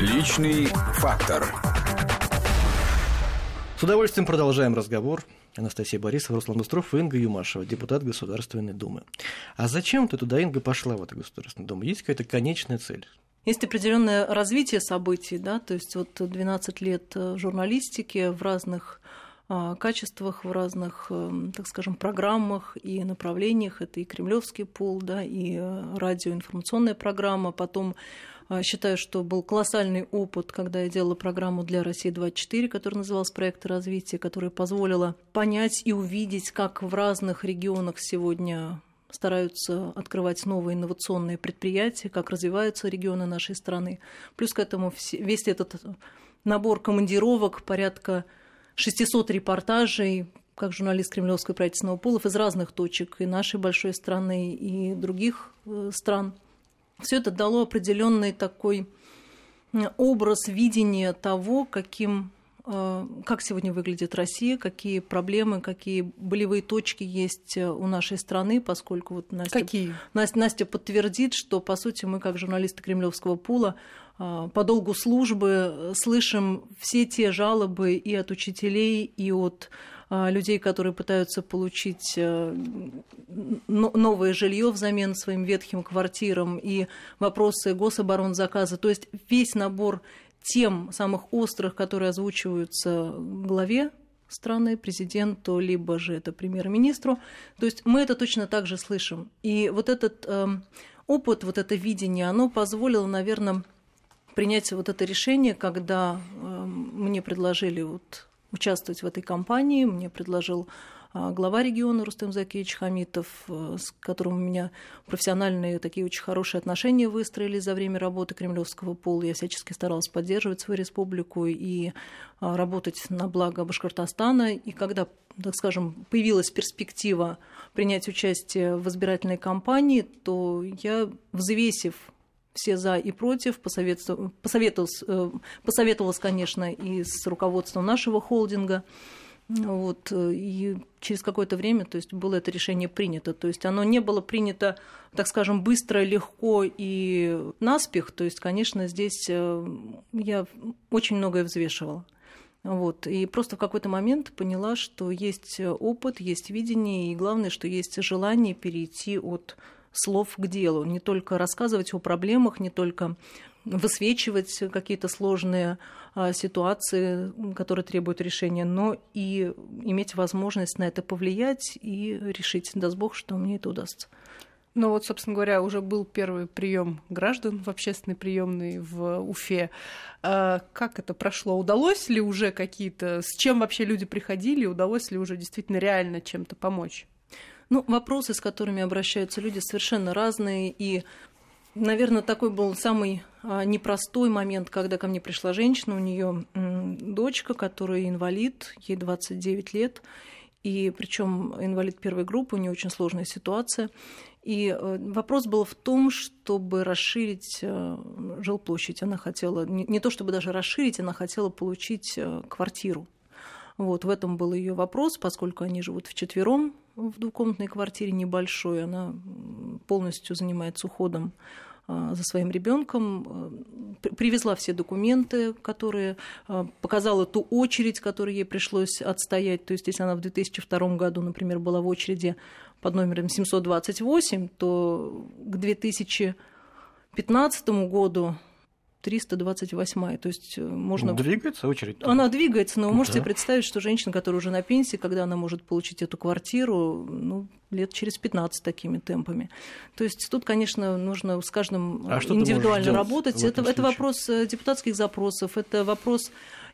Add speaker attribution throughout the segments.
Speaker 1: Личный фактор.
Speaker 2: С удовольствием продолжаем разговор. Анастасия Борисова, Руслан Быстров и Инга Юмашева, депутат Государственной Думы. А зачем ты туда, Инга, пошла в эту Государственную Думу? Есть какая-то конечная цель?
Speaker 3: Есть определенное развитие событий, да, то есть вот 12 лет э, журналистики в разных а, качествах, в разных, эм, так скажем, программах и направлениях. Это и кремлевский пул, да, и э, радиоинформационная программа. Потом считаю, что был колоссальный опыт, когда я делала программу для России-24, которая называлась «Проект развития», которая позволила понять и увидеть, как в разных регионах сегодня стараются открывать новые инновационные предприятия, как развиваются регионы нашей страны. Плюс к этому весь этот набор командировок, порядка 600 репортажей, как журналист Кремлевского правительственного пулов из разных точек и нашей большой страны, и других э, стран. Все это дало определенный такой образ видения того, каким э, как сегодня выглядит Россия, какие проблемы, какие болевые точки есть э, у нашей страны, поскольку вот Настя, какие? Настя, Настя подтвердит, что, по сути, мы, как журналисты Кремлевского пула, а, по долгу службы э, слышим все те жалобы и от учителей, и от людей, которые пытаются получить э, новое жилье взамен своим ветхим квартирам, и вопросы гособоронзаказа. То есть весь набор тем самых острых, которые озвучиваются главе страны, президенту, либо же это премьер-министру. То есть мы это точно так же слышим. И вот этот э, опыт, вот это видение, оно позволило, наверное, принять вот это решение, когда э, мне предложили вот участвовать в этой кампании, мне предложил э, глава региона Рустем Закевич Хамитов, э, с которым у меня профессиональные такие очень хорошие отношения выстроились за время работы Кремлевского пола. Я всячески старалась поддерживать свою республику и работать на благо Башкортостана. И когда, так скажем, появилась перспектива принять участие в избирательной кампании, то я, взвесив все за и против, посоветовалась, э, посоветовалась, конечно, и с руководством нашего холдинга. Вот, и через какое-то время то есть, было это решение принято. То есть оно не было принято, так скажем, быстро, легко и наспех. То есть, конечно, здесь э, я очень многое взвешивала. Вот. И просто в какой-то момент поняла, что есть опыт, есть видение, и главное, что есть желание перейти от слов к делу, не только рассказывать о проблемах, не только высвечивать какие-то сложные а, ситуации, которые требуют решения, но и иметь возможность на это повлиять и решить, даст Бог, что мне это удастся.
Speaker 4: Ну вот, собственно говоря, уже был первый прием граждан в общественной приемной в Уфе. А как это прошло? Удалось ли уже какие-то, с чем вообще люди приходили, удалось ли уже действительно реально чем-то помочь?
Speaker 3: Ну, вопросы, с которыми обращаются люди, совершенно разные. И, наверное, такой был самый а, непростой момент, когда ко мне пришла женщина, у нее дочка, которая инвалид, ей 29 лет, и причем инвалид первой группы, у нее очень сложная ситуация. И э, вопрос был в том, чтобы расширить э, жилплощадь. Она хотела, не то чтобы даже расширить, она хотела получить э, квартиру. Вот, в этом был ее вопрос, поскольку они живут вчетвером в двухкомнатной квартире небольшой, она полностью занимается уходом а, за своим ребенком, привезла все документы, которые а, показала ту очередь, которую ей пришлось отстоять. То есть, если она в 2002 году, например, была в очереди под номером 728, то к 2015 году 328 то есть э, можно...
Speaker 2: Двигается очередь?
Speaker 3: Она двигается, но вы можете да. представить, что женщина, которая уже на пенсии, когда она может получить эту квартиру, ну, лет через 15 такими темпами. То есть тут, конечно, нужно с каждым а индивидуально работать. Это, это вопрос э, депутатских запросов, это вопрос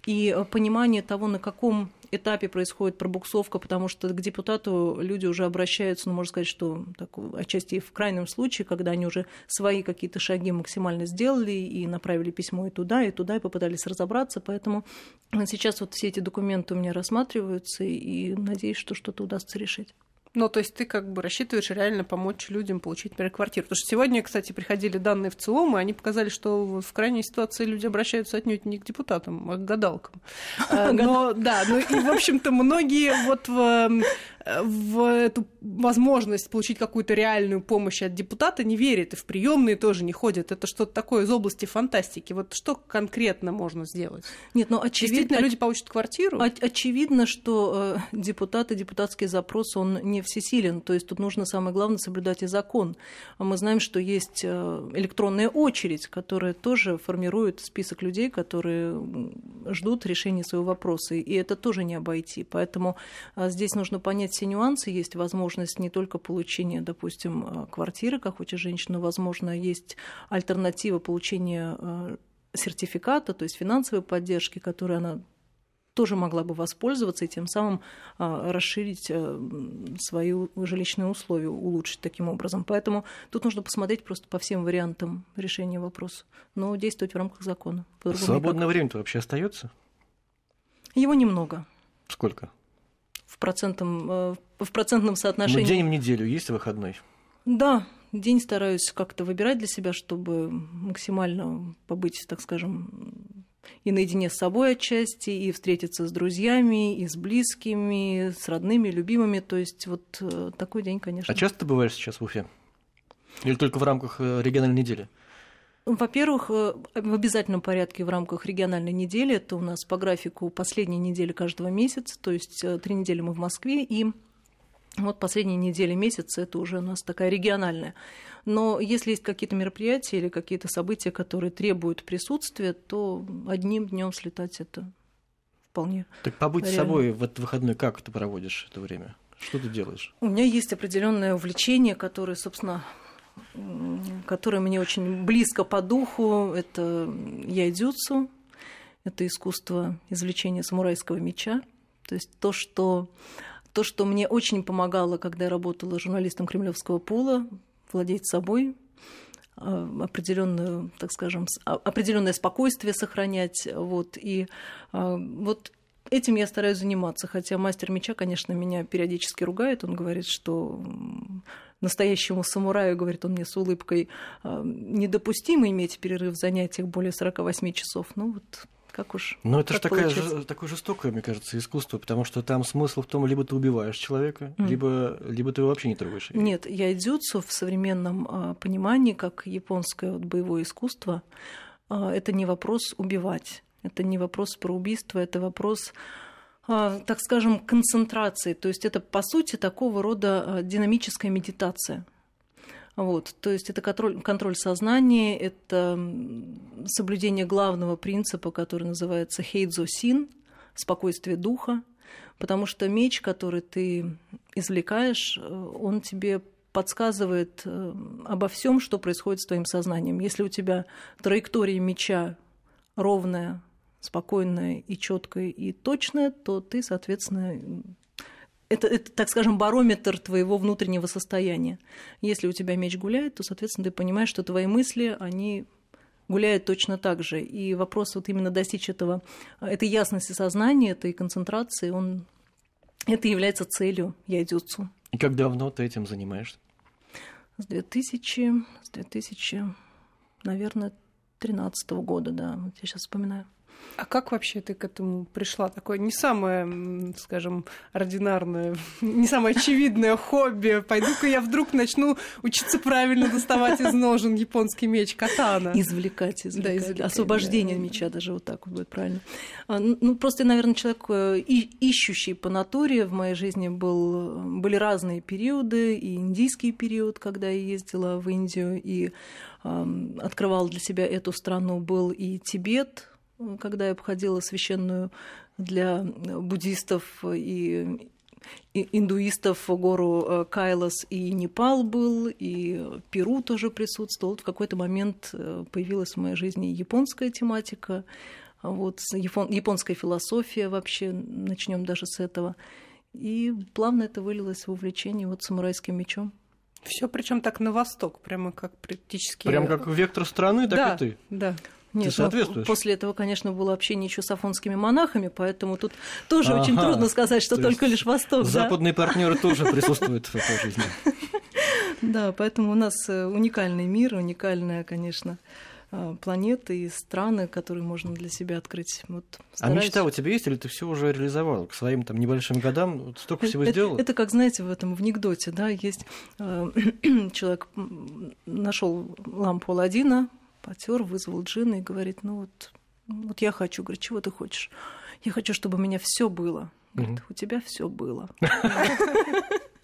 Speaker 3: и э, понимание того, на каком этапе происходит пробуксовка, потому что к депутату люди уже обращаются, ну, можно сказать, что так, отчасти в крайнем случае, когда они уже свои какие-то шаги максимально сделали и направили письмо и туда, и туда, и попытались разобраться. Поэтому сейчас вот все эти документы у меня рассматриваются, и надеюсь, что что-то удастся решить.
Speaker 4: Ну, то есть ты как бы рассчитываешь реально помочь людям получить, например, квартиру. Потому что сегодня, кстати, приходили данные в ЦИОМ, и они показали, что в крайней ситуации люди обращаются отнюдь не к депутатам, а к гадалкам. Э, но, да, ну и, в общем-то, многие вот в э, в эту возможность получить какую-то реальную помощь от депутата не верит, и в приемные тоже не ходят. Это что-то такое из области фантастики. Вот что конкретно можно сделать?
Speaker 3: Нет, ну очевидно...
Speaker 4: Действительно, люди получат квартиру?
Speaker 3: Оч- очевидно, что э, депутаты, депутатский запрос, он не всесилен. То есть тут нужно самое главное соблюдать и закон. Мы знаем, что есть э, электронная очередь, которая тоже формирует список людей, которые ждут решения своего вопроса. И это тоже не обойти. Поэтому а, здесь нужно понять все нюансы. Есть возможность не только получения, допустим, а, квартиры, как хочет женщина, возможно, есть альтернатива получения а, сертификата, то есть финансовой поддержки, которой она тоже могла бы воспользоваться и тем самым расширить свои жилищные условия, улучшить таким образом. Поэтому тут нужно посмотреть просто по всем вариантам решения вопроса, но действовать в рамках закона.
Speaker 2: Свободное время-то вообще остается?
Speaker 3: Его немного.
Speaker 2: Сколько?
Speaker 3: В, процентном, э, в процентном соотношении.
Speaker 2: Ну, день в неделю есть выходной?
Speaker 3: Да, день стараюсь как-то выбирать для себя, чтобы максимально побыть, так скажем, и наедине с собой отчасти, и встретиться с друзьями, и с близкими, с родными, любимыми. То есть вот э, такой день, конечно.
Speaker 2: А часто ты бываешь сейчас в Уфе? Или только в рамках э, региональной недели?
Speaker 3: Во-первых, э, в обязательном порядке в рамках региональной недели, это у нас по графику последней недели каждого месяца, то есть э, три недели мы в Москве, и вот последние недели месяца это уже у нас такая региональная. Но если есть какие-то мероприятия или какие-то события, которые требуют присутствия, то одним днем слетать это вполне.
Speaker 2: Так побыть
Speaker 3: реально.
Speaker 2: с собой в этот выходной как ты проводишь это время? Что ты делаешь?
Speaker 3: У меня есть определенное увлечение, которое, собственно, которое мне очень близко по духу. Это яйдзюцу, это искусство извлечения самурайского меча. То есть то, что, то, что мне очень помогало, когда я работала журналистом Кремлевского пула, владеть собой, а, определенную, так скажем, а, определенное спокойствие сохранять. Вот, и а, вот этим я стараюсь заниматься. Хотя мастер меча, конечно, меня периодически ругает. Он говорит, что настоящему самураю, говорит он мне с улыбкой, «А, недопустимо иметь перерыв в занятиях более 48 часов. Ну вот как уж.
Speaker 2: Ну, это же такая, ж, такое жестокое, мне кажется, искусство, потому что там смысл в том, либо ты убиваешь человека, mm. либо, либо ты его вообще не трогаешь.
Speaker 3: Нет, яйдзюцу в современном а, понимании, как японское вот, боевое искусство, а, это не вопрос убивать, это не вопрос про убийство, это вопрос так скажем, концентрации. То есть это, по сути, такого рода а, динамическая медитация. Вот, то есть это контроль, контроль сознания, это соблюдение главного принципа, который называется хейдзо-син, спокойствие духа, потому что меч, который ты извлекаешь, э, он тебе подсказывает э, обо всем, что происходит с твоим сознанием. Если у тебя траектория меча ровная, спокойная и четкая и точная, то ты, соответственно, это, это, так скажем, барометр твоего внутреннего состояния. Если у тебя меч гуляет, то, соответственно, ты понимаешь, что твои мысли, они гуляют точно так же. И вопрос вот именно достичь этого, этой ясности сознания, этой концентрации, он, это является целью яйдюцу.
Speaker 2: И как давно ты этим занимаешься?
Speaker 3: С 2000, с 2000, наверное, 13 года, да, вот я сейчас вспоминаю.
Speaker 4: А как вообще ты к этому пришла? Такое не самое, скажем, ординарное, не самое очевидное хобби. Пойду-ка я вдруг начну учиться правильно доставать из ножен японский меч катана.
Speaker 3: Извлекать, извлекать. Да, извлекать Освобождение да. меча даже вот так вот будет правильно. А, ну, просто, наверное, человек э, ищущий по натуре в моей жизни был, были разные периоды, и индийский период, когда я ездила в Индию и открывала для себя эту страну, был и Тибет, когда я обходила священную для буддистов и индуистов гору э, Кайлас и Непал был, и Перу тоже присутствовал. Вот в какой-то момент э, появилась в моей жизни японская тематика, вот, японская философия вообще, начнем даже с этого. И плавно это вылилось в увлечение вот самурайским мечом.
Speaker 4: Все причем так на восток, прямо как практически.
Speaker 2: Прям как вектор страны, так
Speaker 4: да,
Speaker 2: и ты.
Speaker 4: Да.
Speaker 3: Нет,
Speaker 2: Ты соответствуешь?
Speaker 3: после этого, конечно, было общение еще с афонскими монахами, поэтому тут тоже ага, очень трудно сказать, что только лишь Восток.
Speaker 2: Западные
Speaker 3: да?
Speaker 2: партнеры тоже присутствуют в этой жизни.
Speaker 3: Да, поэтому у нас э, уникальный мир, уникальная, конечно, э, планеты и страны, которые можно для себя открыть. Вот,
Speaker 2: А мечта у тебя есть, или ты все уже реализовал? К своим там небольшим годам вот столько всего
Speaker 3: это,
Speaker 2: сделал?
Speaker 3: Это как, знаете, в этом в анекдоте, да, есть э, человек нашел лампу Аладдина, потер, вызвал джина и говорит, ну вот, вот я хочу, говорит, чего ты хочешь? Я хочу, чтобы у меня все было. Говорит, у тебя все было.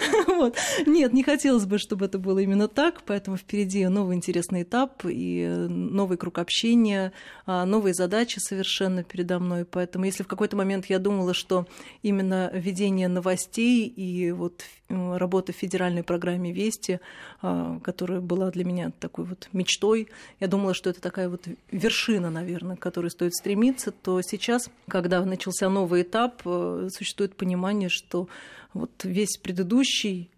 Speaker 3: Вот. Нет, не хотелось бы, чтобы это было именно так, поэтому впереди новый интересный этап и новый круг общения, а, новые задачи совершенно передо мной. Поэтому если в какой-то момент я думала, что именно ведение новостей и вот работа в федеральной программе «Вести», а, которая была для меня такой вот мечтой, я думала, что это такая вот вершина, наверное, к которой стоит стремиться, то сейчас, когда начался новый этап, э, существует понимание, что вот весь предыдущий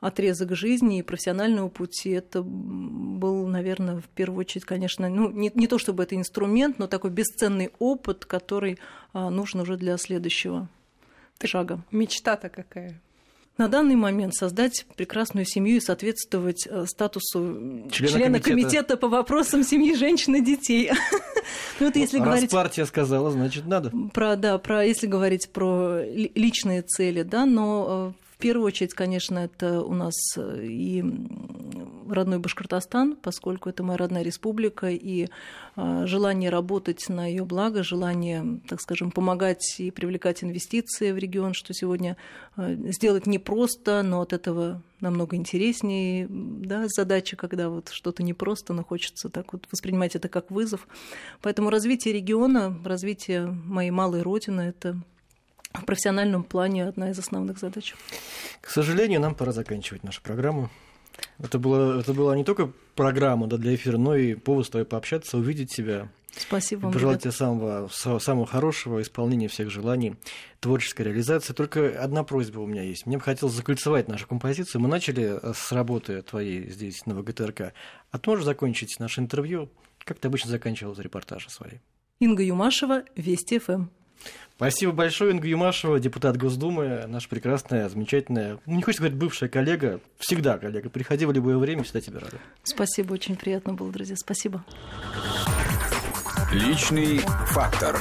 Speaker 3: отрезок жизни и профессионального пути, это был, наверное, в первую очередь, конечно, ну, не, не то чтобы это инструмент, но такой бесценный опыт, который а, нужен уже для следующего
Speaker 4: так
Speaker 3: шага.
Speaker 4: Мечта-то какая?
Speaker 3: На данный момент создать прекрасную семью и соответствовать э, статусу
Speaker 2: Члена
Speaker 3: члена,
Speaker 2: комитета.
Speaker 3: комитета. по вопросам семьи, женщин и детей. Ну, это если
Speaker 2: Раз
Speaker 3: говорить
Speaker 2: партия сказала, значит, надо.
Speaker 3: про, да, про, если говорить про ли- личные цели, да, но э, в первую очередь, конечно, это у нас э, и родной Башкортостан, поскольку это моя родная республика, и э, желание работать на ее благо, желание, так скажем, помогать и привлекать инвестиции в регион, что сегодня э, сделать непросто, но от этого намного интереснее да, задача, когда вот что-то непросто, но хочется так вот воспринимать это как вызов. Поэтому развитие региона, развитие моей малой родины – это в профессиональном плане одна из основных задач.
Speaker 2: К сожалению, нам пора заканчивать нашу программу. Это, было, это была не только программа да, для эфира, но и повод с тобой пообщаться, увидеть тебя,
Speaker 3: Спасибо вам,
Speaker 2: пожелать тебе самого, са- самого хорошего исполнения всех желаний, творческой реализации. Только одна просьба у меня есть. Мне бы хотелось закольцевать нашу композицию. Мы начали э, с работы твоей здесь, на ВГТРК. А ты можешь закончить наше интервью, как ты обычно заканчивал репортажи свои?
Speaker 3: Инга Юмашева, Вести ФМ.
Speaker 2: Спасибо большое, Инга Юмашева, депутат Госдумы, наша прекрасная, замечательная, ну, не хочется говорить бывшая коллега, всегда коллега. Приходи в любое время, всегда тебе рада.
Speaker 3: Спасибо, очень приятно было, друзья. Спасибо.
Speaker 1: Личный фактор.